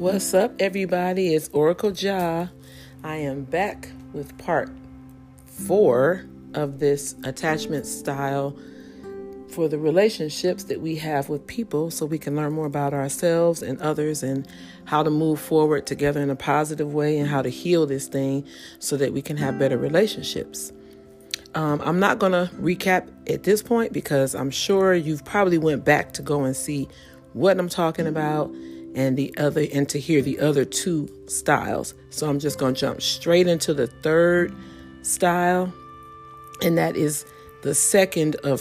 What's up, everybody? It's Oracle Ja. I am back with part four of this attachment style for the relationships that we have with people so we can learn more about ourselves and others and how to move forward together in a positive way and how to heal this thing so that we can have better relationships. Um, I'm not going to recap at this point because I'm sure you've probably went back to go and see what I'm talking about and the other and to hear the other two styles. So I'm just going to jump straight into the third style and that is the second of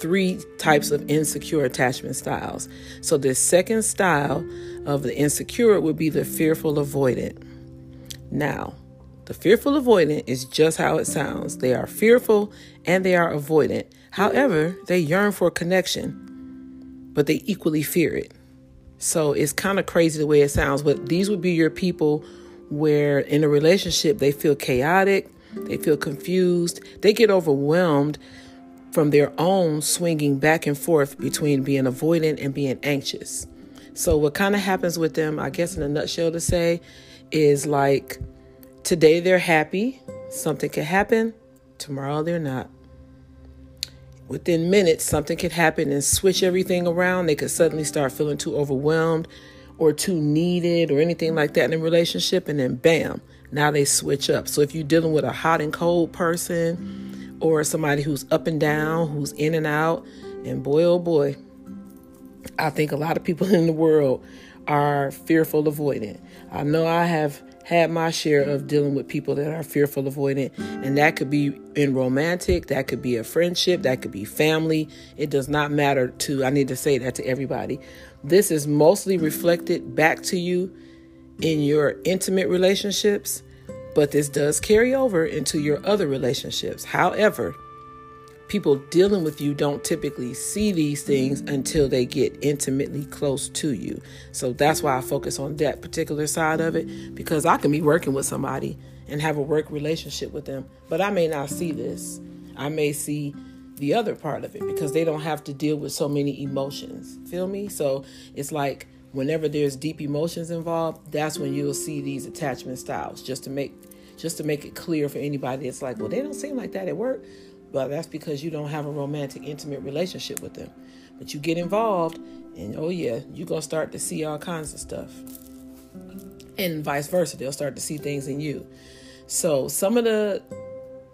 three types of insecure attachment styles. So the second style of the insecure would be the fearful avoidant. Now, the fearful avoidant is just how it sounds. They are fearful and they are avoidant. However, they yearn for connection, but they equally fear it. So it's kind of crazy the way it sounds, but these would be your people where in a relationship they feel chaotic, they feel confused, they get overwhelmed from their own swinging back and forth between being avoidant and being anxious. So, what kind of happens with them, I guess, in a nutshell to say, is like today they're happy, something can happen, tomorrow they're not within minutes, something could happen and switch everything around. They could suddenly start feeling too overwhelmed or too needed or anything like that in a relationship. And then, bam, now they switch up. So if you're dealing with a hot and cold person or somebody who's up and down, who's in and out, and boy, oh boy, I think a lot of people in the world are fearful avoidant. I know I have had my share of dealing with people that are fearful avoidant. And that could be in romantic that could be a friendship that could be family. It does not matter to i need to say that to everybody. This is mostly reflected back to you in your intimate relationships but this does carry over into your other relationships. However people dealing with you don't typically see these things until they get intimately close to you. So that's why I focus on that particular side of it because I can be working with somebody and have a work relationship with them, but I may not see this. I may see the other part of it because they don't have to deal with so many emotions. Feel me? So it's like whenever there's deep emotions involved, that's when you'll see these attachment styles just to make just to make it clear for anybody it's like, well, they don't seem like that at work. But that's because you don't have a romantic, intimate relationship with them. But you get involved, and oh, yeah, you're going to start to see all kinds of stuff. And vice versa, they'll start to see things in you. So, some of the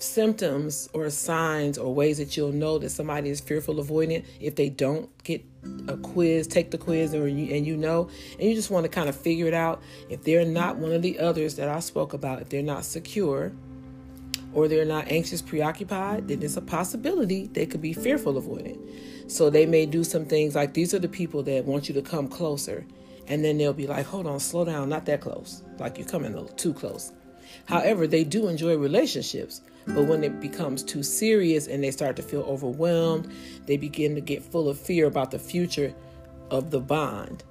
symptoms or signs or ways that you'll know that somebody is fearful avoidant if they don't get a quiz, take the quiz, or you, and you know, and you just want to kind of figure it out. If they're not one of the others that I spoke about, if they're not secure, or they're not anxious, preoccupied, then it's a possibility they could be fearful avoidant. So they may do some things like these are the people that want you to come closer. And then they'll be like, hold on, slow down, not that close. Like you're coming a little too close. However, they do enjoy relationships. But when it becomes too serious and they start to feel overwhelmed, they begin to get full of fear about the future of the bond.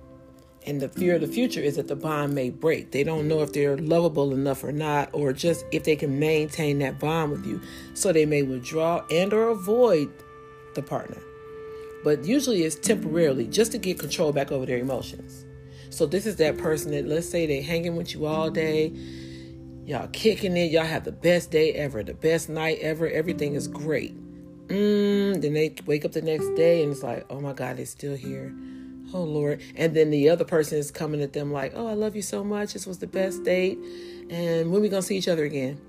And the fear of the future is that the bond may break. They don't know if they're lovable enough or not, or just if they can maintain that bond with you. So they may withdraw and or avoid the partner. But usually it's temporarily just to get control back over their emotions. So this is that person that let's say they hanging with you all day, y'all kicking it, y'all have the best day ever, the best night ever, everything is great. Mm, then they wake up the next day and it's like, oh my God, they're still here oh Lord. And then the other person is coming at them like, oh, I love you so much. This was the best date. And when we gonna see each other again?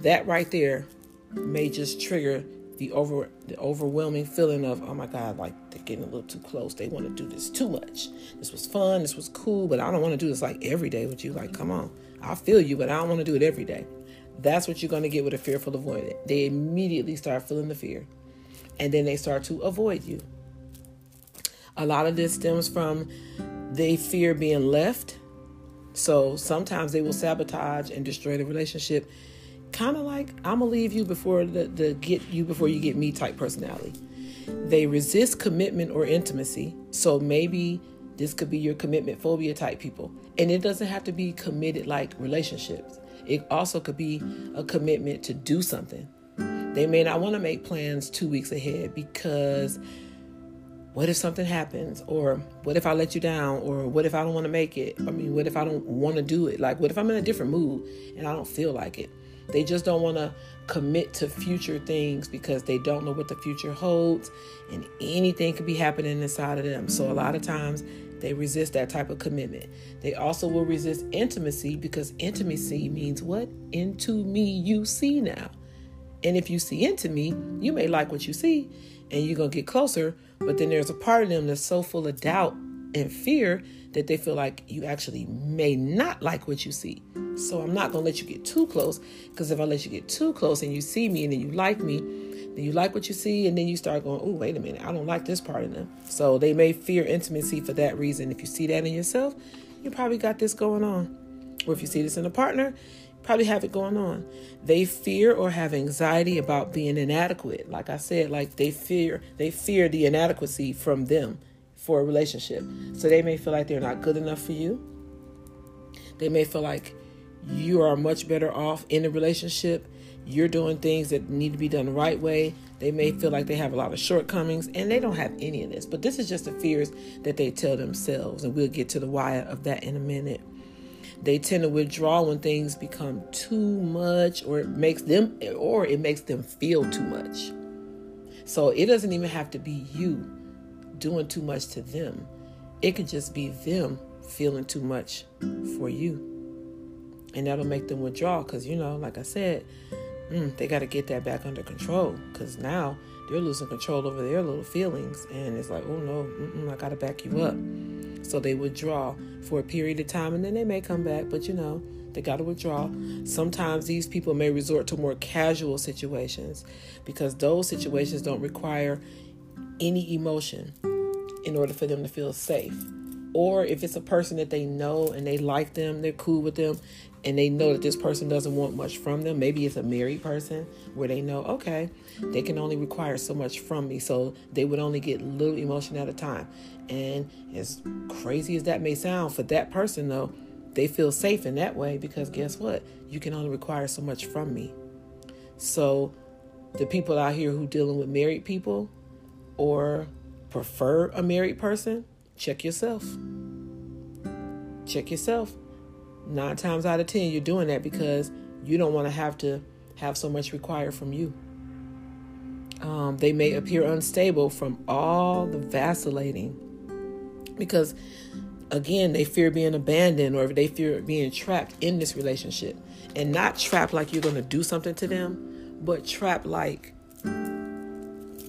That right there may just trigger the over the overwhelming feeling of, oh my God, like they're getting a little too close. They want to do this too much. This was fun, this was cool, but I don't want to do this like every day with you. Like, come on. I feel you, but I don't want to do it every day. That's what you're going to get with a fearful avoidant. They immediately start feeling the fear. And then they start to avoid you. A lot of this stems from they fear being left. So sometimes they will sabotage and destroy the relationship. Kind of like I'm gonna leave you before the, the get you before you get me type personality. They resist commitment or intimacy. So maybe this could be your commitment phobia type people. And it doesn't have to be committed like relationships. It also could be a commitment to do something. They may not want to make plans two weeks ahead because what if something happens? Or what if i let you down? Or what if i don't want to make it? I mean what if i don't want to do it? Like what if i'm in a different mood and i don't feel like it? They just don't want to commit to future things because they don't know what the future holds and anything could be happening inside of them. So a lot of times they resist that type of commitment. They also will resist intimacy because intimacy means what? Into me you see now. And if you see into me you may like what you see and you're going to get closer. But then there's a part of them that's so full of doubt and fear that they feel like you actually may not like what you see. So I'm not going to let you get too close because if I let you get too close and you see me and then you like me, then you like what you see and then you start going, oh, wait a minute, I don't like this part of them. So they may fear intimacy for that reason. If you see that in yourself, you probably got this going on. Or if you see this in a partner, probably have it going on. They fear or have anxiety about being inadequate. Like I said, like they fear they fear the inadequacy from them for a relationship. So they may feel like they're not good enough for you. They may feel like you are much better off in a relationship. You're doing things that need to be done the right way. They may feel like they have a lot of shortcomings and they don't have any of this. But this is just the fears that they tell themselves. And we'll get to the why of that in a minute. They tend to withdraw when things become too much or it makes them or it makes them feel too much. So it doesn't even have to be you doing too much to them. It could just be them feeling too much for you. And that'll make them withdraw because, you know, like I said, mm, they got to get that back under control because now they're losing control over their little feelings. And it's like, oh no, I got to back you up. So they withdraw for a period of time and then they may come back, but you know, they got to withdraw. Sometimes these people may resort to more casual situations because those situations don't require any emotion in order for them to feel safe. Or if it's a person that they know and they like them, they're cool with them, and they know that this person doesn't want much from them. Maybe it's a married person where they know, okay, they can only require so much from me. So they would only get little emotion at a time. And as crazy as that may sound, for that person though, they feel safe in that way because guess what? You can only require so much from me. So the people out here who dealing with married people or prefer a married person, check yourself. Check yourself nine times out of ten you're doing that because you don't want to have to have so much required from you um, they may appear unstable from all the vacillating because again they fear being abandoned or they fear being trapped in this relationship and not trapped like you're going to do something to them but trapped like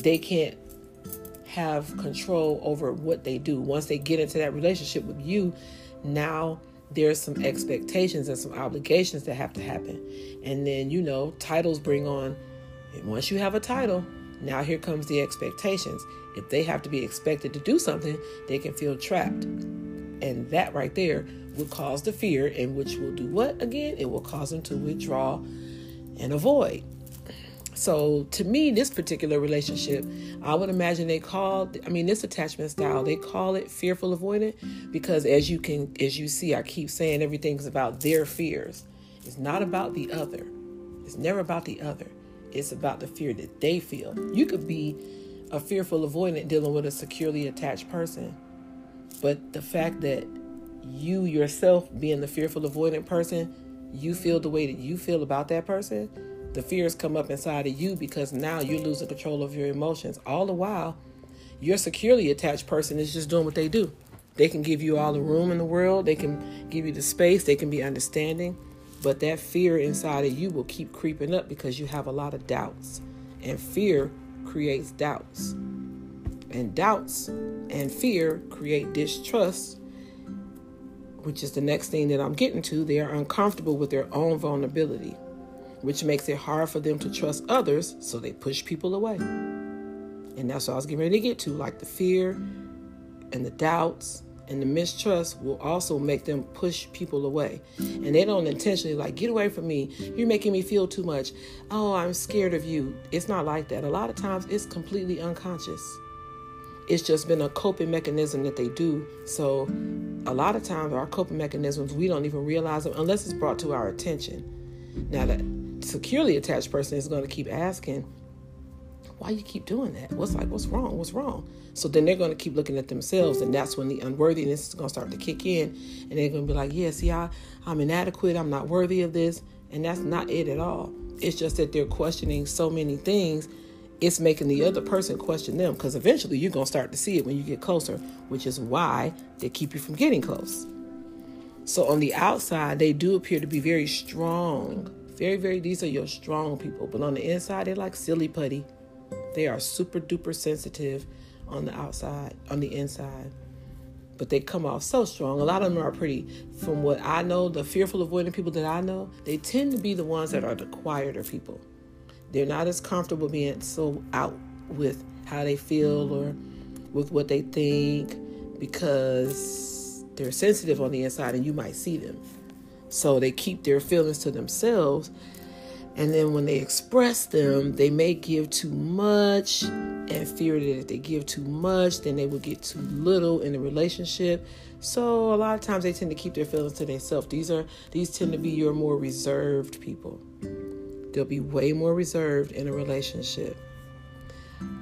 they can't have control over what they do once they get into that relationship with you now there's some expectations and some obligations that have to happen. And then, you know, titles bring on, once you have a title, now here comes the expectations. If they have to be expected to do something, they can feel trapped. And that right there will cause the fear, and which will do what again? It will cause them to withdraw and avoid. So to me, this particular relationship, I would imagine they call, I mean, this attachment style, they call it fearful avoidant because as you can, as you see, I keep saying everything's about their fears. It's not about the other. It's never about the other. It's about the fear that they feel. You could be a fearful avoidant dealing with a securely attached person, but the fact that you yourself being the fearful avoidant person, you feel the way that you feel about that person, the fears come up inside of you because now you're losing control of your emotions. All the while, your securely attached person is just doing what they do. They can give you all the room in the world, they can give you the space, they can be understanding, but that fear inside of you will keep creeping up because you have a lot of doubts. And fear creates doubts. And doubts and fear create distrust, which is the next thing that I'm getting to. They are uncomfortable with their own vulnerability which makes it hard for them to trust others, so they push people away. And that's what I was getting ready to get to. Like the fear and the doubts and the mistrust will also make them push people away. And they don't intentionally like, get away from me. You're making me feel too much. Oh, I'm scared of you. It's not like that. A lot of times it's completely unconscious. It's just been a coping mechanism that they do. So a lot of times our coping mechanisms, we don't even realize them unless it's brought to our attention. Now that securely attached person is going to keep asking, why you keep doing that? What's like, what's wrong? What's wrong? So then they're going to keep looking at themselves, and that's when the unworthiness is going to start to kick in, and they're going to be like, yeah, see, I, I'm inadequate. I'm not worthy of this. And that's not it at all. It's just that they're questioning so many things. It's making the other person question them because eventually you're going to start to see it when you get closer, which is why they keep you from getting close. So on the outside, they do appear to be very strong. Very, very, these are your strong people. But on the inside, they're like silly putty. They are super duper sensitive on the outside, on the inside. But they come off so strong. A lot of them are pretty, from what I know, the fearful, avoiding people that I know, they tend to be the ones that are the quieter people. They're not as comfortable being so out with how they feel or with what they think because they're sensitive on the inside and you might see them. So they keep their feelings to themselves and then when they express them, they may give too much and fear that if they give too much, then they will get too little in the relationship. So a lot of times they tend to keep their feelings to themselves. These are these tend to be your more reserved people. They'll be way more reserved in a relationship.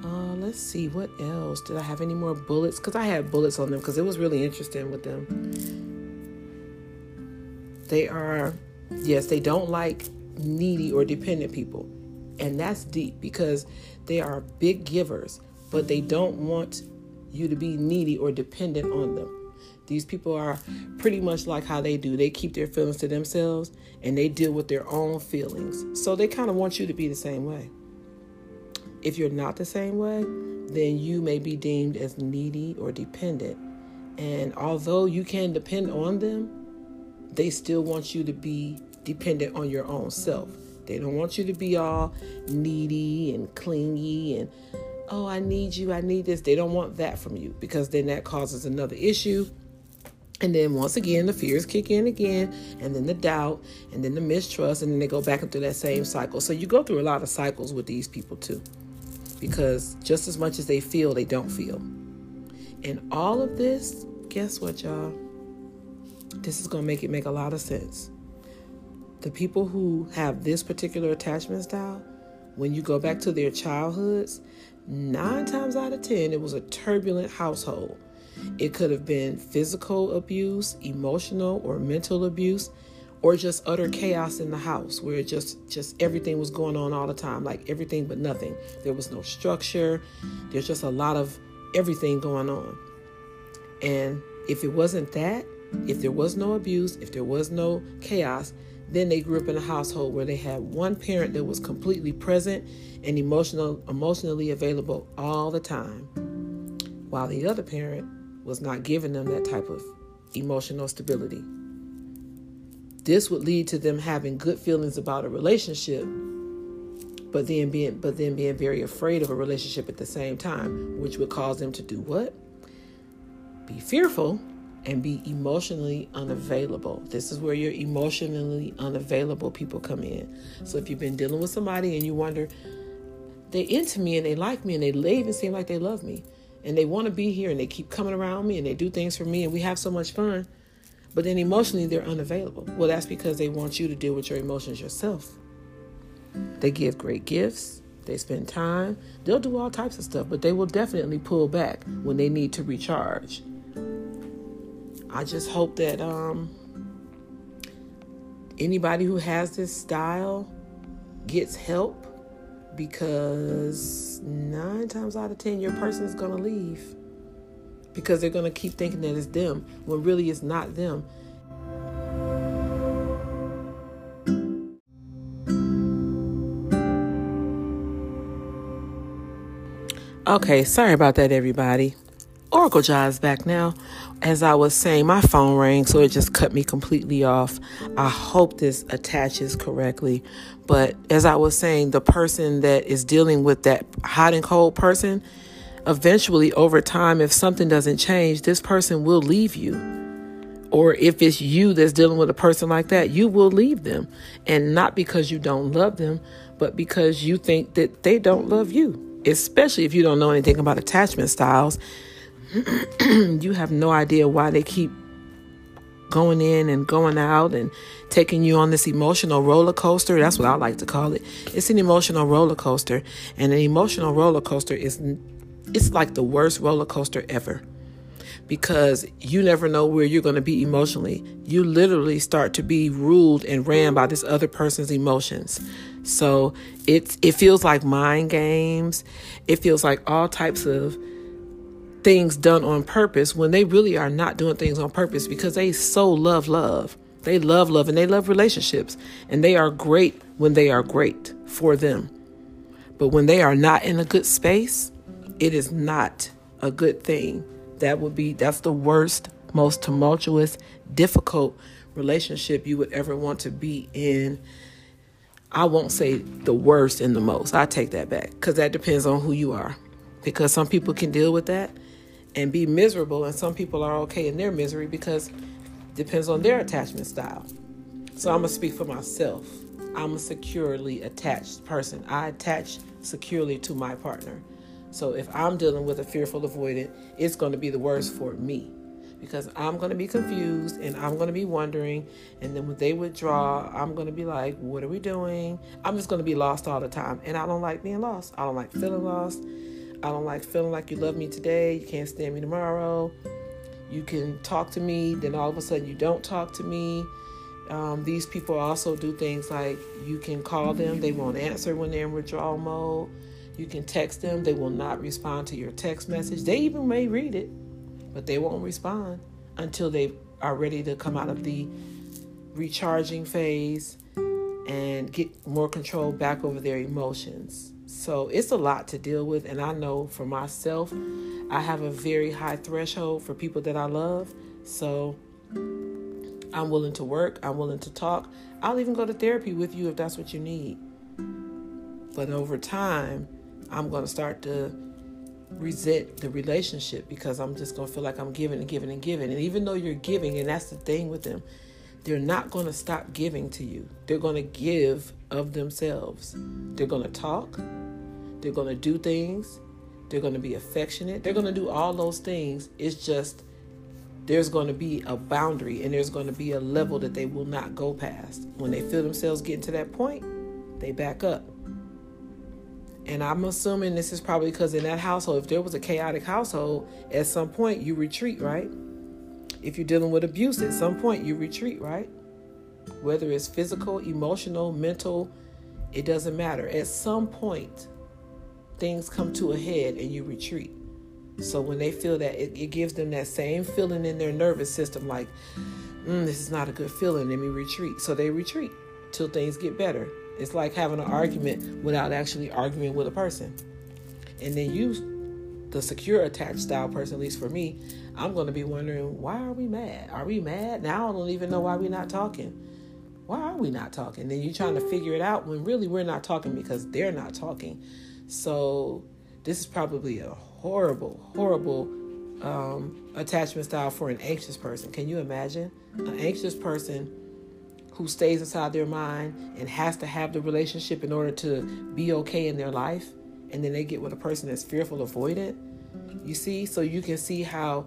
Uh, let's see what else. Did I have any more bullets? Because I had bullets on them because it was really interesting with them. They are, yes, they don't like needy or dependent people. And that's deep because they are big givers, but they don't want you to be needy or dependent on them. These people are pretty much like how they do. They keep their feelings to themselves and they deal with their own feelings. So they kind of want you to be the same way. If you're not the same way, then you may be deemed as needy or dependent. And although you can depend on them, they still want you to be dependent on your own self. They don't want you to be all needy and clingy and, oh, I need you, I need this. They don't want that from you because then that causes another issue. And then once again, the fears kick in again, and then the doubt, and then the mistrust, and then they go back into that same cycle. So you go through a lot of cycles with these people too, because just as much as they feel, they don't feel. And all of this, guess what, y'all? This is going to make it make a lot of sense the people who have this particular attachment style, when you go back to their childhoods, nine times out of ten, it was a turbulent household. It could have been physical abuse, emotional or mental abuse, or just utter chaos in the house where just just everything was going on all the time, like everything but nothing. There was no structure. There's just a lot of everything going on. And if it wasn't that, if there was no abuse, if there was no chaos, then they grew up in a household where they had one parent that was completely present and emotional, emotionally available all the time, while the other parent was not giving them that type of emotional stability. This would lead to them having good feelings about a relationship, but then being but then being very afraid of a relationship at the same time, which would cause them to do what? Be fearful and be emotionally unavailable. This is where your emotionally unavailable people come in. So if you've been dealing with somebody and you wonder, they into me and they like me and they, they even seem like they love me and they want to be here and they keep coming around me and they do things for me and we have so much fun, but then emotionally they're unavailable. Well, that's because they want you to deal with your emotions yourself. They give great gifts. They spend time. They'll do all types of stuff, but they will definitely pull back when they need to recharge I just hope that um, anybody who has this style gets help because nine times out of ten, your person is going to leave because they're going to keep thinking that it's them when really it's not them. Okay, sorry about that, everybody. Oracle Jai's back now. As I was saying, my phone rang, so it just cut me completely off. I hope this attaches correctly. But as I was saying, the person that is dealing with that hot and cold person, eventually over time, if something doesn't change, this person will leave you. Or if it's you that's dealing with a person like that, you will leave them. And not because you don't love them, but because you think that they don't love you. Especially if you don't know anything about attachment styles you have no idea why they keep going in and going out and taking you on this emotional roller coaster. That's what I like to call it. It's an emotional roller coaster, and an emotional roller coaster is it's like the worst roller coaster ever because you never know where you're going to be emotionally. You literally start to be ruled and ran by this other person's emotions. So it's it feels like mind games. It feels like all types of things done on purpose when they really are not doing things on purpose because they so love love. They love love and they love relationships and they are great when they are great for them. But when they are not in a good space, it is not a good thing. That would be that's the worst, most tumultuous, difficult relationship you would ever want to be in. I won't say the worst and the most. I take that back cuz that depends on who you are. Because some people can deal with that and be miserable and some people are okay in their misery because depends on their attachment style. So i'm gonna speak for myself. I'm a securely attached person. I attach securely to my partner. So if i'm dealing with a fearful avoidant it's going to be the worst for me because i'm going to be confused and i'm going to be wondering and then when they withdraw i'm going to be like what are we doing? I'm just going to be lost all the time and i don't like being lost. I don't like feeling lost I don't like feeling like you love me today, you can't stand me tomorrow. You can talk to me, then all of a sudden you don't talk to me. Um, these people also do things like you can call them, they won't answer when they're in withdrawal mode. You can text them, they will not respond to your text message. They even may read it, but they won't respond until they are ready to come out of the recharging phase and get more control back over their emotions. So it's a lot to deal with. And I know for myself, I have a very high threshold for people that I love. So I'm willing to work, I'm willing to talk. I'll even go to therapy with you if that's what you need. But over time, I'm going to start to resent the relationship because I'm just going to feel like I'm giving and giving and giving. And even though you're giving, and that's the thing with them, they're not going to stop giving to you. They're going to give of themselves. They're going to talk. They're going to do things. They're going to be affectionate. They're going to do all those things. It's just there's going to be a boundary and there's going to be a level that they will not go past. When they feel themselves getting to that point, they back up. And I'm assuming this is probably because in that household, if there was a chaotic household, at some point you retreat, right? If you're dealing with abuse, at some point you retreat, right? Whether it's physical, emotional, mental, it doesn't matter. At some point, things come to a head and you retreat. So when they feel that, it, it gives them that same feeling in their nervous system like, mm, this is not a good feeling. Let me retreat. So they retreat till things get better. It's like having an argument without actually arguing with a person. And then you, the secure attached style person, at least for me, I'm going to be wondering, why are we mad? Are we mad? Now I don't even know why we're not talking. Why are we not talking? Then you're trying to figure it out when really we're not talking because they're not talking. So this is probably a horrible, horrible um, attachment style for an anxious person. Can you imagine an anxious person who stays inside their mind and has to have the relationship in order to be okay in their life, and then they get with a person that's fearful, avoidant? You see, so you can see how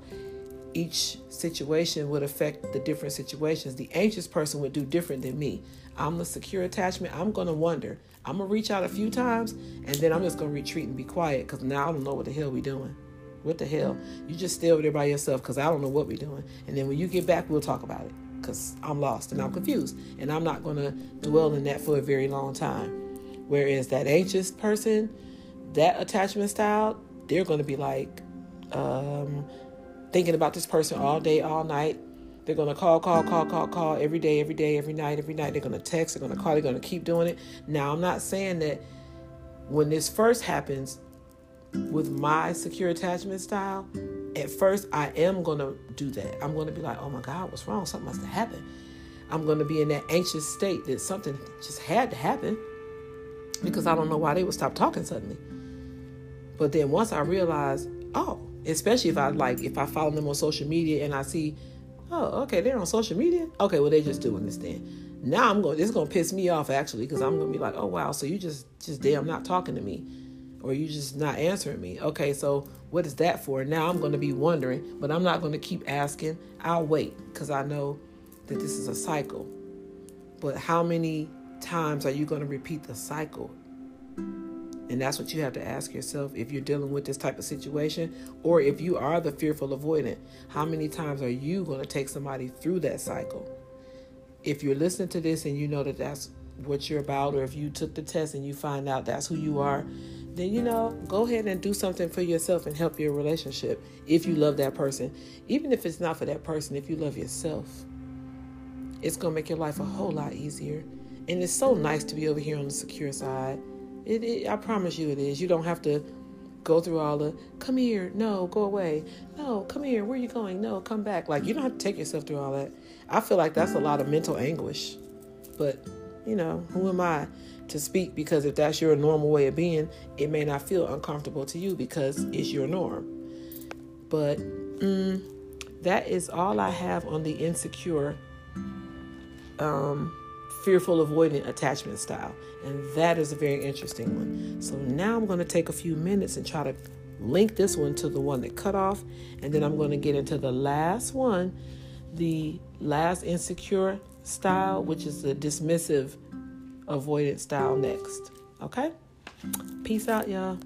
each situation would affect the different situations. The anxious person would do different than me. I'm the secure attachment. I'm going to wonder. I'm going to reach out a few times and then I'm just going to retreat and be quiet because now I don't know what the hell we doing. What the hell? You just stay over there by yourself because I don't know what we're doing. And then when you get back, we'll talk about it because I'm lost and I'm confused. And I'm not going to dwell in that for a very long time. Whereas that anxious person, that attachment style, they're going to be like, um, thinking about this person all day, all night. They're going to call, call, call, call, call every day, every day, every night, every night. They're going to text, they're going to call, they're going to keep doing it. Now, I'm not saying that when this first happens with my secure attachment style, at first I am going to do that. I'm going to be like, oh my God, what's wrong? Something must have happened. I'm going to be in that anxious state that something just had to happen because I don't know why they would stop talking suddenly. But then once I realize, oh, especially if I like if I follow them on social media and I see, oh, okay, they're on social media. Okay, well they're just doing this then. Now I'm going. This is going to piss me off actually because I'm going to be like, oh wow, so you just just damn not talking to me, or you just not answering me. Okay, so what is that for? Now I'm going to be wondering, but I'm not going to keep asking. I'll wait because I know that this is a cycle. But how many times are you going to repeat the cycle? And that's what you have to ask yourself if you're dealing with this type of situation, or if you are the fearful avoidant. How many times are you going to take somebody through that cycle? If you're listening to this and you know that that's what you're about, or if you took the test and you find out that's who you are, then you know, go ahead and do something for yourself and help your relationship if you love that person. Even if it's not for that person, if you love yourself, it's going to make your life a whole lot easier. And it's so nice to be over here on the secure side. It, it, I promise you it is. You don't have to go through all the come here, no, go away. No, come here, where are you going? No, come back. Like you don't have to take yourself through all that. I feel like that's a lot of mental anguish. But, you know, who am I to speak because if that's your normal way of being, it may not feel uncomfortable to you because it's your norm. But mm, that is all I have on the insecure um fearful avoidant attachment style. And that is a very interesting one. So now I'm going to take a few minutes and try to link this one to the one that cut off. And then I'm going to get into the last one, the last insecure style, which is the dismissive avoidant style next. Okay? Peace out, y'all.